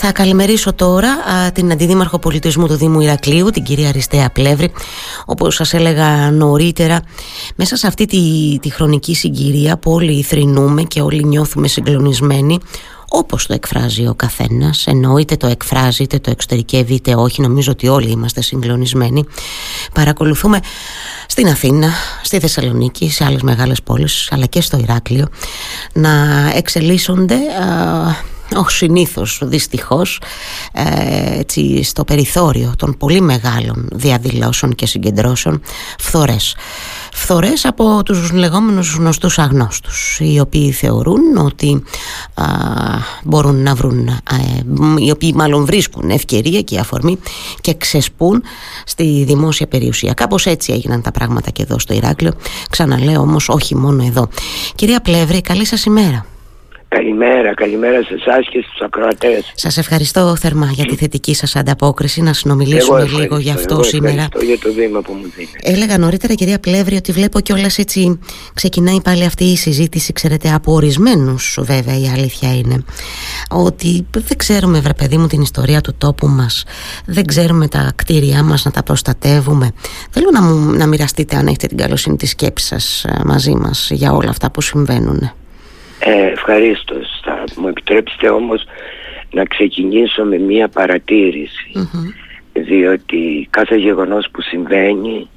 Θα καλημερίσω τώρα την Αντιδήμαρχο Πολιτισμού του Δήμου Ηρακλείου, την κυρία Αριστέα Πλεύρη. Όπως σας έλεγα νωρίτερα, μέσα σε αυτή τη, τη χρονική συγκυρία που όλοι θρυνούμε και όλοι νιώθουμε συγκλονισμένοι, όπως το εκφράζει ο καθένας, ενώ είτε το εκφράζει είτε το εξωτερικεύει είτε όχι, νομίζω ότι όλοι είμαστε συγκλονισμένοι. Παρακολουθούμε στην Αθήνα, στη Θεσσαλονίκη, σε άλλες μεγάλες πόλεις, αλλά και στο Ηράκλειο, να εξελίσσονται όχι συνήθως δυστυχώς ε, έτσι, στο περιθώριο των πολύ μεγάλων διαδηλώσεων και συγκεντρώσεων φθορές. Φθορές από τους λεγόμενους γνωστούς αγνώστους οι οποίοι θεωρούν ότι α, μπορούν να βρουν ε, οι οποίοι μάλλον βρίσκουν ευκαιρία και αφορμή και ξεσπούν στη δημόσια περιουσία. Κάπως έτσι έγιναν τα πράγματα και εδώ στο Ηράκλειο. Ξαναλέω όμως όχι μόνο εδώ. Κυρία Πλεύρη καλή σας ημέρα Καλημέρα, καλημέρα σε εσάς και στους ακροατές. Σας ευχαριστώ θερμά για τη θετική σας ανταπόκριση να συνομιλήσουμε λίγο γι' αυτό εγώ σήμερα. Ευχαριστώ για το βήμα που μου δίνετε. Έλεγα νωρίτερα κυρία Πλεύρη ότι βλέπω κιόλας έτσι ξεκινάει πάλι αυτή η συζήτηση ξέρετε από ορισμένους βέβαια η αλήθεια είναι ότι δεν ξέρουμε βρε παιδί μου την ιστορία του τόπου μας δεν ξέρουμε τα κτίρια μας να τα προστατεύουμε θέλω να, μου, να μοιραστείτε αν έχετε την καλοσύνη τη σκέψη σας ε, μαζί μας για όλα αυτά που συμβαίνουν. Ε, ευχαρίστω. Θα μου επιτρέψετε όμως να ξεκινήσω με μία παρατηρηση διότι κάθε γεγονός που συμβαίνει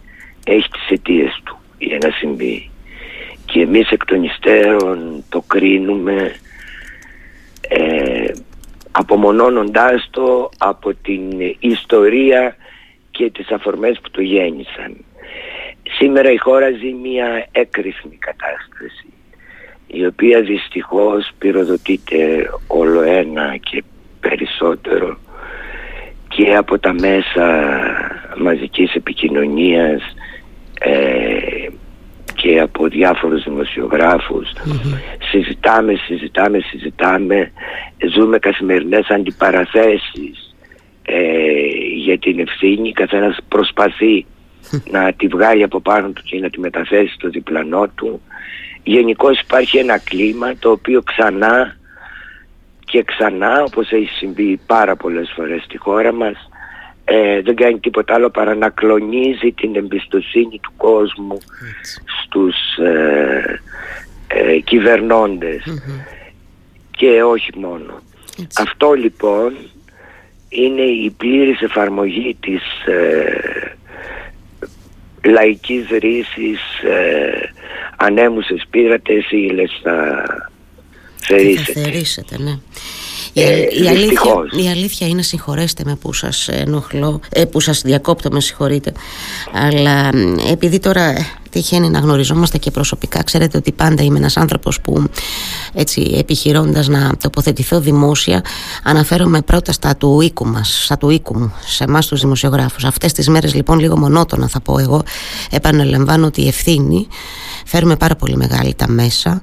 έχει τις αιτίες του για να συμβεί και εμείς εκ των υστέρων το κρίνουμε ε, απομονώνοντάς το από την ιστορία και τις αφορμές που το γέννησαν. Σήμερα η χώρα ζει μια έκρηθμη κατάσταση η οποία δυστυχώς πυροδοτείται όλο ένα και περισσότερο και από τα μέσα μαζικής επικοινωνίας ε, και από διάφορους συζητάμε, συζητάμε, συζητάμε. Ζούμε καθημερινές αντιπαραθέσεις ε, για την ευθύνη. Καθένας προσπαθεί να τη βγάλει από πάνω του και να τη μεταθέσει στο διπλανό του Γενικώ υπάρχει ένα κλίμα το οποίο ξανά και ξανά όπως έχει συμβεί πάρα πολλές φορές στη χώρα μας ε, δεν κάνει τίποτα άλλο παρά να κλονίζει την εμπιστοσύνη του κόσμου στους ε, ε, κυβερνοντες και όχι μόνο. Αυτό λοιπόν είναι η πλήρης εφαρμογή της ε, λαϊκής ρήσης ε, ανέμουσες πήρατε ύλες θα θερήσετε. Θα θερήσετε, ναι. Ε, η, αλήθεια, η αλήθεια είναι, συγχωρέστε με που σας ενοχλώ, ε, που σας διακόπτω με συγχωρείτε, αλλά επειδή τώρα ε, τυχαίνει να γνωριζόμαστε και προσωπικά, ξέρετε ότι πάντα είμαι ένας άνθρωπος που έτσι επιχειρώντας να τοποθετηθώ δημόσια, αναφέρομαι πρώτα στα του οίκου μας, στα του οίκου μου, σε εμάς τους δημοσιογράφους. Αυτές τις μέρες λοιπόν λίγο μονότονα θα πω εγώ, επαναλαμβάνω ότι η ευθύνη Φέρουμε πάρα πολύ μεγάλη τα μέσα.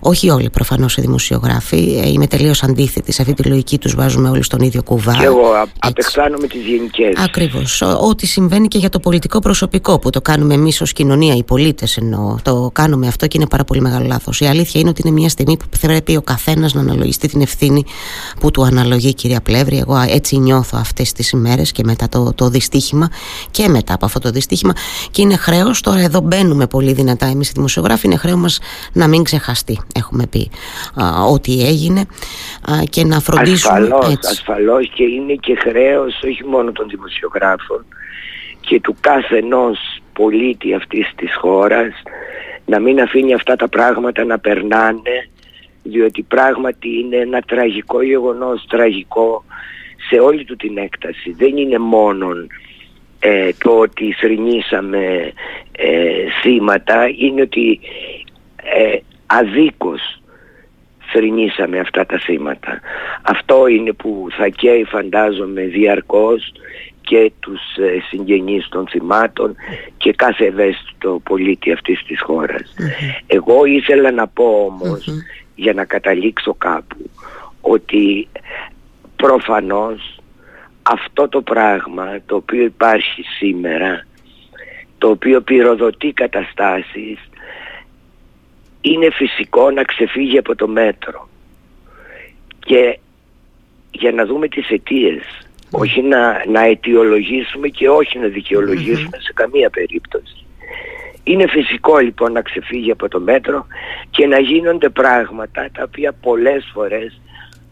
Όχι όλοι προφανώς οι δημοσιογράφοι. Ε, είμαι τελείως αντίθετη. Σε αυτή τη λογική τους βάζουμε όλοι στον ίδιο κουβά. Και εγώ απεχθάνομαι τις γενικές. Ακριβώς. Ό,τι συμβαίνει και για το πολιτικό προσωπικό που το κάνουμε εμείς ως κοινωνία, οι πολίτες εννοώ. Το κάνουμε αυτό και είναι πάρα πολύ μεγάλο λάθος. Η αλήθεια είναι ότι είναι μια στιγμή που πρέπει ο καθένας να αναλογιστεί την ευθύνη που του αναλογεί, κυρία Πλεύρη. Εγώ έτσι νιώθω αυτές τις ημέρες και μετά το, το δυστύχημα και μετά από αυτό το δυστύχημα. Και είναι χρέος, τώρα εδώ μπαίνουμε πολύ δυνατά εμείς δημοσιογράφοι είναι χρέος μας να μην ξεχαστεί έχουμε πει ό,τι έγινε και να φροντίσουμε ασφαλώς, έτσι. ασφαλώς και είναι και χρέος όχι μόνο των δημοσιογράφων και του κάθε ενός πολίτη αυτής της χώρας να μην αφήνει αυτά τα πράγματα να περνάνε διότι πράγματι είναι ένα τραγικό γεγονός, τραγικό σε όλη του την έκταση. Δεν είναι μόνον ε, το ότι θρυνήσαμε ε, θύματα είναι ότι ε, αδίκως θρυνήσαμε αυτά τα θύματα. Αυτό είναι που θα καίει φαντάζομαι διαρκώς και τους ε, συγγενείς των θυμάτων και κάθε ευαίσθητο πολίτη αυτής της χωρας Εγώ ήθελα να πω για να καταλήξω κάπου ότι προφανώς αυτό το πράγμα το οποίο υπάρχει σήμερα το οποίο πυροδοτεί καταστάσεις είναι φυσικό να ξεφύγει από το μέτρο. Και για να δούμε τις αιτίες όχι να, να αιτιολογήσουμε και όχι να δικαιολογησουμε σε καμία περίπτωση. Είναι φυσικό λοιπόν να ξεφύγει από το μέτρο και να γίνονται πράγματα τα οποία πολλές φορές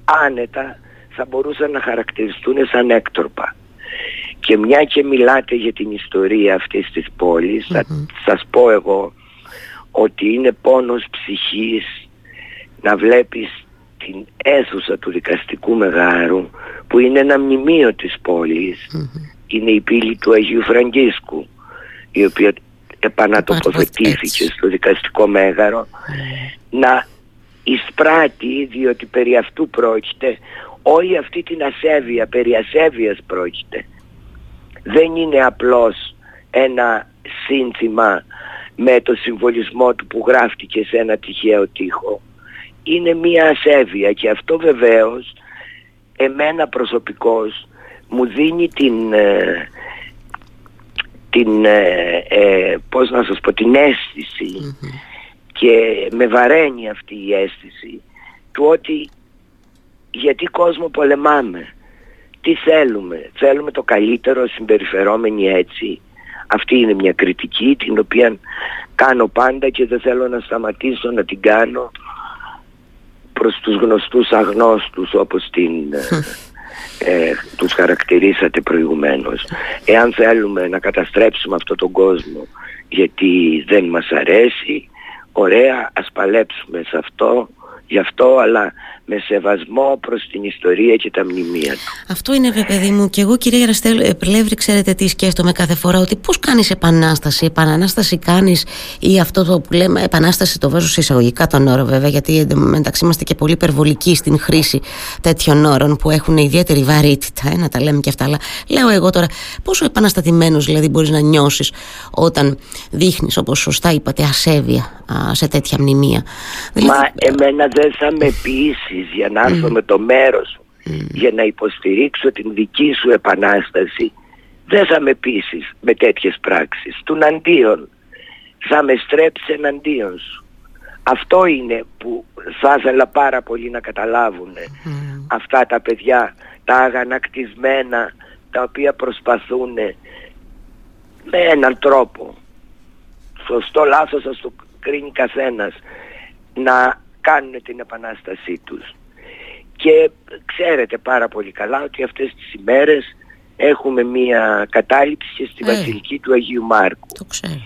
άνετα θα μπορούσαν να χαρακτηριστούν σαν έκτροπα. Και μια και μιλάτε για την ιστορία αυτής της πόλης, θα σας πω εγώ ότι είναι πόνος ψυχής να βλέπεις την αίθουσα του δικαστικού μεγάρου που είναι ένα μνημείο της πολης είναι η πύλη του Αγίου Φραγκίσκου η οποία επανατοποθετήθηκε στο δικαστικό μέγαρο. Να εισπράττει διότι περί αυτού πρόκειται. Όλη αυτή την ασέβεια, περί ασέβειας πρόκειται. Δεν είναι απλώς ένα σύνθημα με το συμβολισμό του που γράφτηκε σε ένα τυχαίο τείχο είναι μία ασέβεια και αυτό βεβαίως εμένα προσωπικώς μου δίνει την, ε, την ε, ε, πώς να σας πω την αισθηση και με βαραίνει αυτή η αίσθηση του ότι γιατί κόσμο πολεμάμε τι θέλουμε θέλουμε το καλύτερο συμπεριφερόμενοι έτσι. Αυτή είναι μια κριτική την οποία κάνω πάντα και δεν θέλω να σταματήσω να την κάνω προς τους γνωστούς αγνώστους όπως την, ε, τους χαρακτηρίσατε προηγουμένως. Εάν θέλουμε να καταστρέψουμε αυτόν τον κόσμο γιατί δεν μας αρέσει, ωραία ας παλέψουμε σε αυτό, γι' αυτό αλλά με σεβασμό προς την ιστορία και τα μνημεία του. Αυτό είναι βέβαια παιδί μου και εγώ κυρία Γεραστέλ Πλεύρη ξέρετε τι σκέφτομαι κάθε φορά ότι πώς κάνεις επανάσταση, επανάσταση κάνεις ή αυτό το που λέμε επανάσταση το βάζω σε εισαγωγικά τον όρο βέβαια γιατί μεταξύ είμαστε και πολύ υπερβολικοί στην χρήση τέτοιων όρων που έχουν ιδιαίτερη βαρύτητα ε, να τα λέμε και αυτά αλλά λέω εγώ τώρα πόσο επαναστατημένος δηλαδή μπορείς να νιώσεις όταν δείχνεις όπως σωστά είπατε ασέβεια σε τέτοια μνημεία. Μα δηλαδή- εμένα δεν θα με πείσει για να έρθω με το μέρος για να υποστηρίξω την δική σου επανάσταση. Δεν θα με πείσεις με τέτοιες πράξεις. Του αντίον θα με στρέψει εναντίον σου. Αυτό είναι που θα ήθελα πάρα πολύ να καταλάβουν αυτά τα παιδιά τα αγανακτισμένα τα οποία προσπαθούν με έναν τρόπο. Σωστό λάθος ας το κρίνει καθένας. Να κάνουν την επανάστασή τους. Και ξέρετε πάρα πολύ καλά ότι αυτές τις ημέρες έχουμε μία κατάληψη στη ε. Βασιλική του Αγίου Μάρκου. Το ξέρω.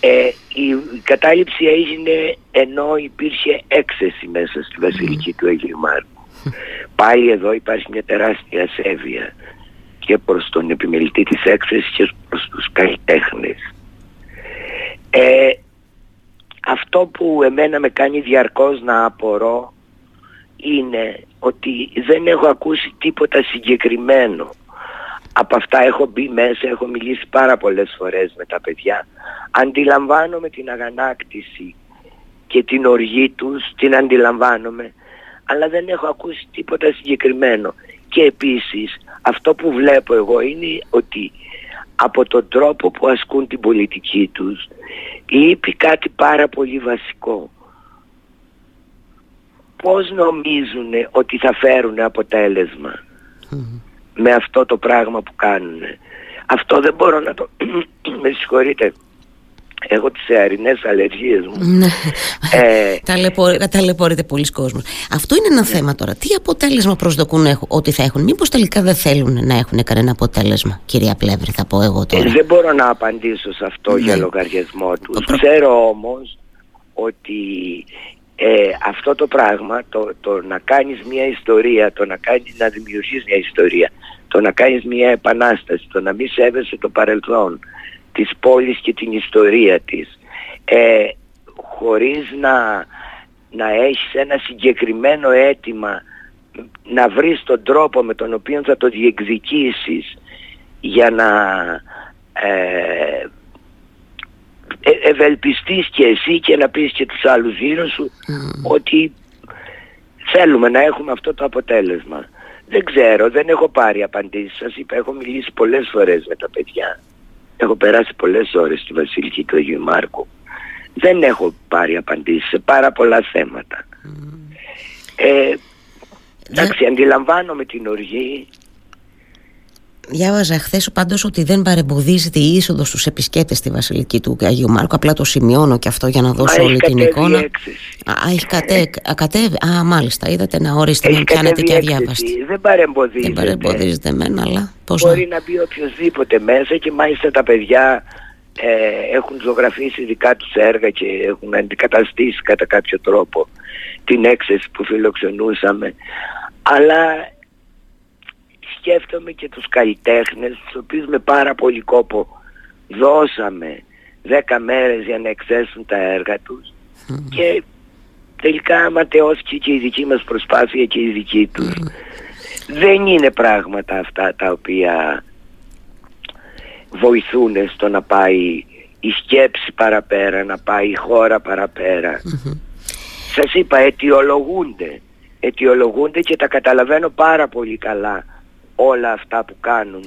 Ε, η κατάληψη έγινε ενώ υπήρχε έξεση μέσα στη Βασιλική του Αγίου Μάρκου. Πάλι εδώ υπάρχει μια τεράστια ασέβεια και προς τον επιμελητή της έξεσης και προς τους καλλιτέχνες. Ε, αυτό που εμένα με κάνει διαρκώς να απορώ είναι ότι δεν έχω ακούσει τίποτα συγκεκριμένο. Από αυτά έχω μπει μέσα, έχω μιλήσει πάρα πολλές φορές με τα παιδιά. Αντιλαμβάνομαι την αγανάκτηση και την οργή τους, την αντιλαμβάνομαι, αλλά δεν έχω ακούσει τίποτα συγκεκριμένο. Και επίσης αυτό που βλέπω εγώ είναι ότι από τον τρόπο που ασκούν την πολιτική τους λείπει κάτι πάρα πολύ βασικό. Πώς νομίζουν ότι θα φέρουν με αυτό το πράγμα που κάνουν. Αυτό δεν μπορώ να το... με συγχωρείτε έχω τις αερινές αλλεργίες μου. Ναι. ε, ταλαιπωρείται πολλοί κόσμος. Αυτό είναι ένα ναι. θέμα τώρα. Τι αποτέλεσμα προσδοκούν ότι θα έχουν; Μήπως τελικά δεν θέλουν να έχουν κανένα αποτέλεσμα. Κυρία Πλεύρη θα πω εγώ τώρα. Ε, δεν μπορώ να απαντήσω σε αυτό για ναι. λογαριασμό τους. Ξέρω όμως ότι ε, αυτό το πράγμα, το, το να κάνεις μια ιστορία, το να, κάνεις, να δημιουργείς μια ιστορία, το να κάνεις μια επανάσταση, το να μην σέβεσαι το παρελθόν, της πόλης και την ιστορία της ε, χωρίς να, να έχεις ένα συγκεκριμένο αίτημα να βρεις τον τρόπο με τον οποίο θα το διεκδικήσεις για να ε, ε, ευελπιστείς και εσύ και να πεις και τους άλλους γύρω σου ότι θέλουμε να έχουμε αυτό το αποτέλεσμα. Δεν ξέρω, δεν έχω πάρει απαντήσεις. Σας είπα, έχω μιλήσει πολλές φορές με τα παιδιά. Έχω περάσει πολλές ώρες στη Βασιλική του Αγίου Μάρκου. Δεν έχω πάρει απαντήσεις σε πάρα πολλά θέματα. Ε, Εντάξει, αντιλαμβάνομαι την οργή. Διάβαζα χθες πάντως ότι δεν παρεμποδίζεται η είσοδος στους επισκέπτες στη Βασιλική του Αγίου Μάρκου. Απλά το σημειώνω και αυτό για να δώσω όλη την εικόνα. Α, έχεις κατέ, κατέβει. Α, μάλιστα. Είδατε να ορίστε να πιάνετε και αδιάβαστη. Δεν παρεμποδίζεται. Δεν παρεμποδίζεται εμένα, αλλά πώς Μπορεί να... να μπει οποιοδήποτε μέσα και μάλιστα τα παιδιά ε, έχουν ζωγραφίσει δικά τους έργα και έχουν αντικαταστήσει κατά κάποιο τρόπο την έξεση που φιλοξενούσαμε αλλά σκέφτομαι και τους καλλιτέχνες τους οποίους με πάρα πολύ κόπο δώσαμε δέκα μέρες για να εξέσουν τα έργα τους και τελικά ματαιώθηκε και η δική μας προσπάθεια και η δική τους. Δεν είναι πράγματα αυτά τα οποία βοηθούν στο να πάει η σκέψη παραπέρα, να πάει η χώρα παραπέρα. Mm-hmm. Σας είπα, αιτιολογούνται. Αιτιολογούνται και τα καταλαβαίνω πάρα πολύ καλά όλα αυτά που κάνουν.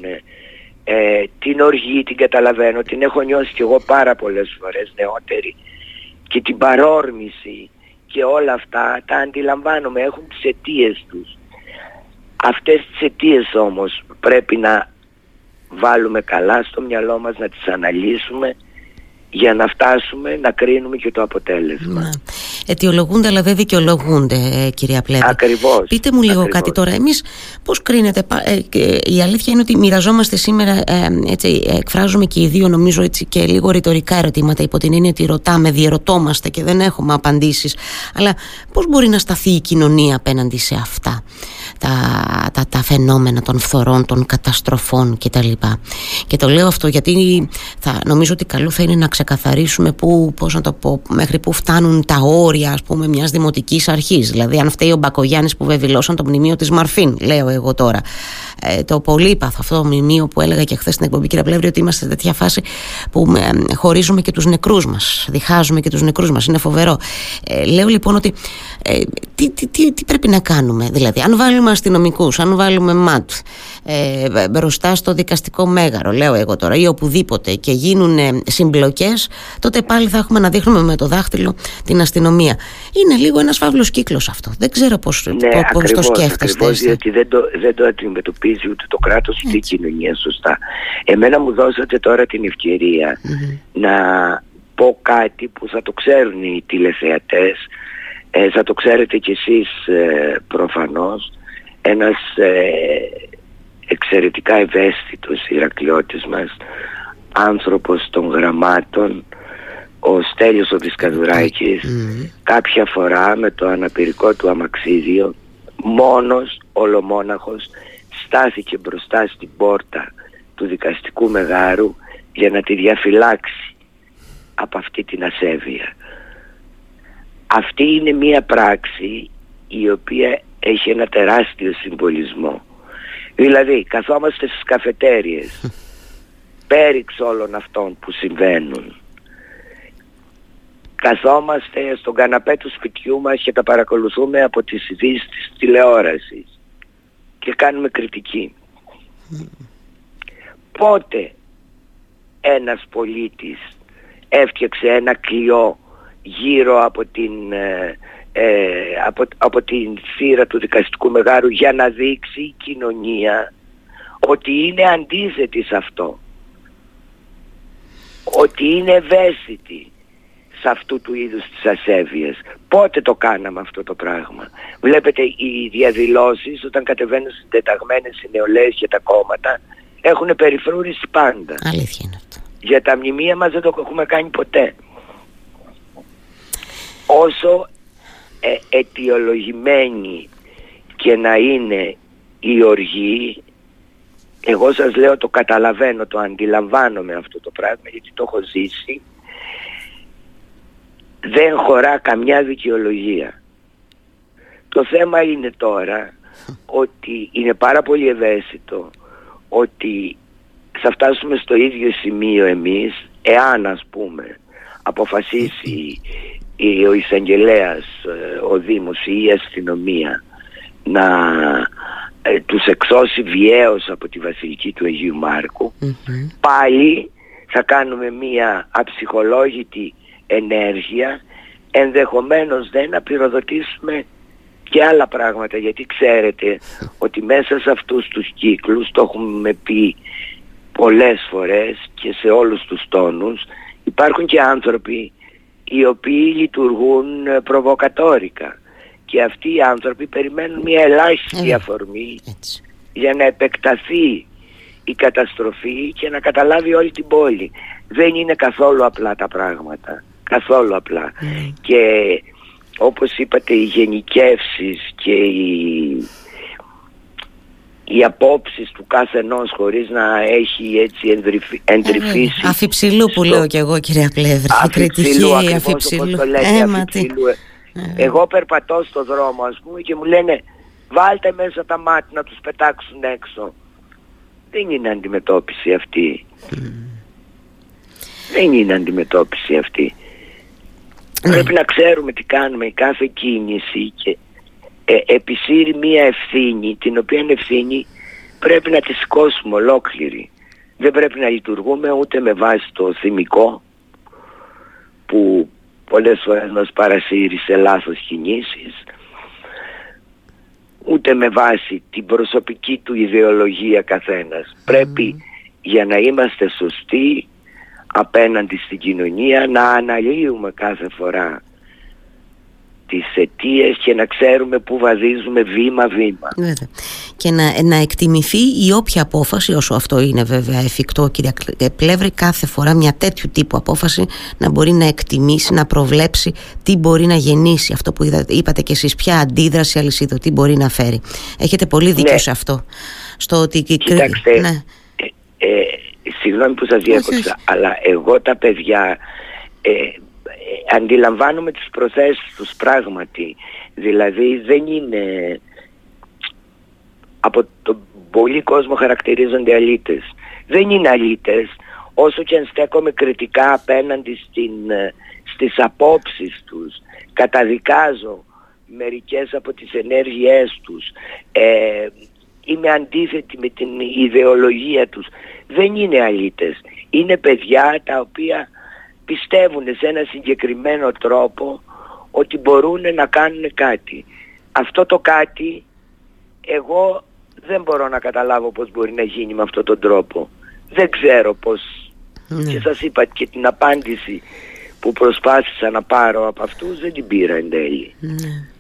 Ε, την οργή την καταλαβαίνω, την έχω νιώσει κι εγώ πάρα πολλές φορές νεότερη και την παρόρμηση και όλα αυτά τα αντιλαμβάνομαι, έχουν τις αιτίες τους. Αυτές τις αιτίες όμως πρέπει να βάλουμε καλά στο μυαλό μας, να τις αναλύσουμε για να φτάσουμε να κρίνουμε και το αποτέλεσμα. Ναι. Αιτιολογούνται αλλά δεν δικαιολογούνται ε, κυρία Πλέβη. Ακριβώς. Πείτε μου λίγο κάτι τώρα. Εμείς πώς κρίνετε, ε, η αλήθεια είναι ότι μοιραζόμαστε σήμερα, ε, έτσι, εκφράζουμε και οι δύο νομίζω έτσι και λίγο ρητορικά ερωτήματα υπό την έννοια ότι ρωτάμε, διερωτόμαστε και δεν έχουμε απαντήσεις. Αλλά πώς μπορεί να σταθεί η κοινωνία απέναντι σε αυτά; Τα, τα, τα φαινόμενα των φθορών, των καταστροφών κτλ. Και το λέω αυτό γιατί θα, νομίζω ότι καλό θα είναι να ξεκαθαρίσουμε που, πώς να το πω, μέχρι που φτάνουν τα όρια ας πούμε μιας δημοτικής αρχής. Δηλαδή αν φταίει ο Μπακογιάννης που βεβηλώσαν το μνημείο της Μαρφίν, λέω εγώ τώρα. Ε, το πολύπαθο αυτό το μνημείο που έλεγα και χθες στην εκπομπή κύριε Πλεύρη ότι είμαστε σε τέτοια φάση που ε, χωρίζουμε και τους νεκρούς μας, διχάζουμε και τους νεκρούς μας, είναι φοβερό. Ε, λέω λοιπόν ότι ε, τι, τι, τι, τι πρέπει να κάνουμε, δηλαδή αν βάλουμε αστυνομικούς, αν βάλουμε ΜΑΤ ε, μπροστά στο δικαστικό μέγαρο, λέω εγώ τώρα, ή οπουδήποτε και γίνουν συμπλοκές, τότε πάλι θα έχουμε να δείχνουμε με το δάχτυλο την αστυνομία. Είναι λίγο ένας φαύλος κύκλος αυτό. Δεν ξέρω πώς ναι, πώς το σκέφτεστε. Ακριβώς, διότι δεν το, δεν το αντιμετωπίζει ούτε το κράτος ούτε η κοινωνία σωστά. Εμένα μου δώσατε τώρα την ευκαιρια να πω κάτι που θα το ξέρουν οι τηλεθεατές, ε, θα το ξέρετε κι εσείς ε, προφανώς, ένας ε, εξαιρετικά ευαίσθητος Ηρακλειώτης μας, άνθρωπος των γραμμάτων, ο Στέλιος ο Δισκαδουράκης, κάποια φορά με το αναπηρικό του αμαξίδιο, μόνος, ολομόναχος, στάθηκε μπροστά στην πόρτα του δικαστικού μεγάρου για να τη διαφυλάξει από αυτή την ασέβεια. Αυτή είναι μία πράξη η οποία έχει ένα τεράστιο συμβολισμό. Δηλαδή καθόμαστε στις καφετέριες πέριξ όλων αυτών που συμβαίνουν. Καθόμαστε στον καναπέ του σπιτιού μας και τα παρακολουθούμε από τις ειδήσεις της τηλεόρασης και κάνουμε κριτική. Πότε ένας πολίτης έφτιαξε ένα κλειό γύρω από την, ε, ε, από, από την θύρα του δικαστικού μεγάρου για να δείξει η κοινωνία ότι είναι αντίθετη σε αυτό. Ότι είναι ευαίσθητη σε αυτού του είδους τις ασέβειες. Πότε το κάναμε αυτό το πράγμα. Βλέπετε οι διαδηλώσεις όταν κατεβαίνουν στις τεταγμένες οι νεολαίες και τα κόμματα έχουν περιφρούρηση πάντα. Αλήθεια είναι αυτό. Για τα μνημεία μας δεν το έχουμε κάνει ποτέ. Όσο ε, αιτιολογημένη και να είναι η οργή εγώ σας λέω το καταλαβαίνω, το αντιλαμβάνομαι αυτό το πράγμα γιατί το έχω ζήσει δεν χωρά καμιά δικαιολογία. Το θέμα είναι τώρα ότι είναι πάρα πολύ ευαίσθητο ότι θα φτάσουμε στο ίδιο σημείο εμείς εάν ας πούμε αποφασίσει ο εισαγγελέας, ε, ο Δήμος ή η αστυνομία να ε, τους εξώσει βιαίως από τη Βασιλική του Αγίου πάλι θα κάνουμε μία αψυχολόγητη ενέργεια. Ενδεχομένως δεν να πυροδοτήσουμε και άλλα πράγματα γιατί ξέρετε ότι μέσα σε αυτούς τους κύκλους το έχουμε πει πολλές φορές και σε όλους τους τόνους υπάρχουν και άνθρωποι οι οποίοι λειτουργούν ε, προβοκατόρικα και αυτοί οι άνθρωποι περιμένουν μια ελάχιστη αφορμή για να επεκταθεί η καταστροφή και να καταλάβει όλη την πόλη. Δεν είναι καθόλου απλά τα πράγματα. Καθόλου απλά. Ναι. Και όπως είπατε οι γενικεύσεις και οι, οι απόψεις του κάθε ενός χωρίς να έχει έτσι εντρυφ, εντρυφήσει. Ε, αφιψηλού που λέω και εγώ κυρία Πλεύρη. Αφιψηλού ακριβώς αφιψηλού. όπως το λέτε. αφιψηλού. Ε, εγώ περπατώ στο δρόμο ας πούμε και μου λένε βάλτε μέσα τα μάτια να τους πετάξουν έξω. Δεν είναι αντιμετώπιση αυτή. Δεν είναι αντιμετώπιση αυτή. Ναι. Πρέπει να ξέρουμε τι κάνουμε η κάθε κίνηση και ε, επισύρει μία ευθύνη την οποία ευθύνη πρέπει να της σηκώσουμε ολόκληρη. Δεν πρέπει να λειτουργούμε ούτε με βάση το θυμικό που πολλές φορές μας παρασύρει σε λάθος κινήσεις ούτε με βάση την προσωπική του ιδεολογία καθένας. Πρέπει για να είμαστε σωστοί απέναντι στην κοινωνία να αναλύουμε κάθε φορά τις αιτίες και να ξέρουμε πού βαδίζουμε βήμα-βήμα. Και να, να εκτιμηθεί η όποια απόφαση, όσο αυτό είναι βέβαια εφικτό κυρία Πλεύρη, κάθε φορά μια τέτοιου τύπου απόφαση να μπορεί να εκτιμήσει, να προβλέψει τι μπορεί να γεννήσει αυτό που είπατε και εσείς, ποια αντίδραση αλυσίδο, τι μπορεί να φέρει. Έχετε πολύ δίκιο ναι. σε αυτό. Στο ότι... Κοιτάξτε, ναι. ε, ε, συγγνώμη που σας διέκοψα, αλλά εγώ τα παιδιά ε, ε, αντιλαμβάνομαι τις προθέσεις τους πράγματι. Δηλαδή δεν είναι... Από τον πολύ κόσμο χαρακτηρίζονται αλήτες. Δεν είναι αλήτες όσο και αν στέκομαι κριτικά απέναντι στην, ε, στις απόψεις τους. Καταδικάζω μερικές από τις ενέργειές τους. Ε, είμαι αντίθετη με την ιδεολογία τους. Δεν είναι αλήτες. Είναι παιδιά τα οποία πιστεύουν σε ένα συγκεκριμένο τρόπο ότι μπορούν να κάνουν κάτι. Αυτό το κάτι εγώ δεν μπορώ να καταλάβω πώς μπορεί να γίνει με αυτόν τον τρόπο. Δεν ξέρω πώς. Ναι. Και σας είπα και την απάντηση που προσπάθησα να πάρω από αυτούς δεν την πήρα εν τέλει. Ναι.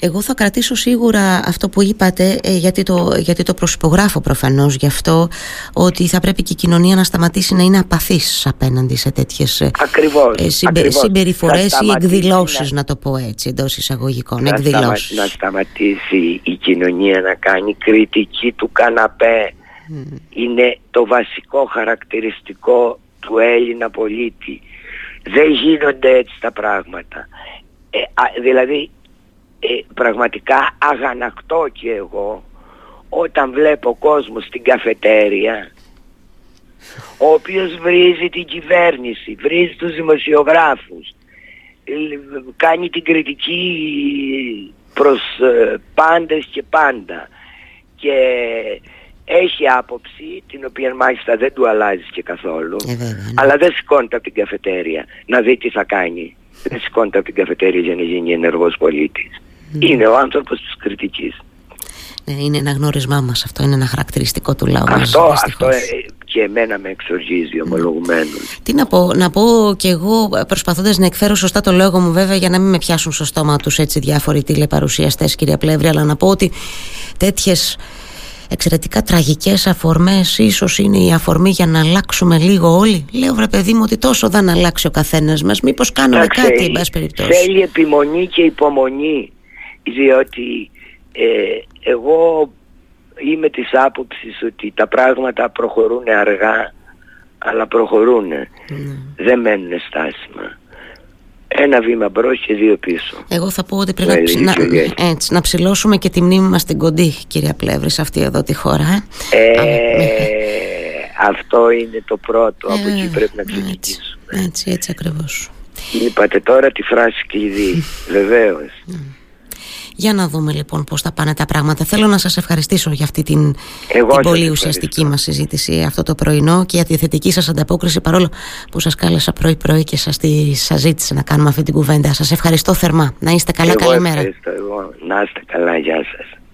Εγώ θα κρατήσω σίγουρα αυτό που είπατε ε, γιατί, το, γιατί το προσυπογράφω προφανώς γι' αυτό ότι θα πρέπει και η κοινωνία να σταματήσει να είναι απαθής απέναντι σε τέτοιες ε, ακριβώς, ε, συμπε, συμπεριφορές ή εκδηλώσεις να... το πω έτσι εντός εισαγωγικών να, εκδηλώσεις. να σταματήσει η κοινωνία να κάνει κριτική του καναπέ είναι το βασικό χαρακτηριστικό του Έλληνα πολίτη. Δεν γίνονται έτσι τα πράγματα. Ε, δηλαδή ε, πραγματικά αγανακτώ και εγώ όταν βλέπω κόσμος στην καφετέρια ο οποίος βρίζει την κυβέρνηση, βρίζει τους δημοσιογράφους, ε, κάνει την κριτική προς ε, πάντες και πάντα και έχει άποψη την οποία μάλιστα δεν του αλλάζει και καθόλου ε, ναι. αλλά δεν σηκώνεται από την καφετέρια να δει τι θα κάνει δεν σηκώνεται από την καφετέρια για να γίνει ενεργός πολίτης ναι. Είναι ο άνθρωπος της κριτικής. Ναι, είναι ένα γνώρισμά μας αυτό, είναι ένα χαρακτηριστικό του λαού αυτό, μας. Αυτό ε, και εμένα με εξοργίζει ομολογουμένως. Τι να πω, να πω και εγώ προσπαθώντας να εκφέρω σωστά το λόγο μου βέβαια για να μην με πιάσουν στο στόμα τους έτσι διάφοροι τηλεπαρουσιαστές κυρία Πλεύρη αλλά να πω ότι τέτοιες εξαιρετικά τραγικές αφορμές ίσως είναι η αφορμή για να αλλάξουμε λίγο όλοι λέω βρε παιδί μου ότι τόσο δεν αλλάξει ο καθένας μας μήπως κάνουμε κάτι εν πάση περιπτώσει θέλει επιμονή και υπομονή διότι ε, εγώ είμαι της άποψης ότι τα πράγματα προχωρούν αργά αλλά προχωρούν ναι. δεν μένουν στάσιμα ένα βήμα μπρος και δύο πίσω. Εγώ θα πω ότι πρέπει να, να, έτσι, να ψηλώσουμε και τη μνήμη μας την κοντή, κυρία Πλεύρη, σε αυτή εδώ τη χώρα. Ε, ε αυτό είναι το πρώτο, από εκεί πρέπει να ξεκινήσουμε. Έτσι, έτσι, έτσι ακριβώς. Είπατε τώρα τη φράση κλειδί, βεβαίως. Για να δούμε λοιπόν πώς θα πάνε τα πράγματα. Θέλω να σας ευχαριστήσω για αυτή την, την πολύ ουσιαστική μας συζήτηση αυτό το πρωινό και για τη θετική σας ανταπόκριση παρόλο που σας κάλεσα πρωί πρωί και σας, τη, σας ζήτησε να κάνουμε αυτή την κουβέντα. Σας ευχαριστώ θερμά. Να είστε καλά. Εγώ καλημέρα. Ευχαριστώ εγώ. Να είστε καλά. Γεια σας.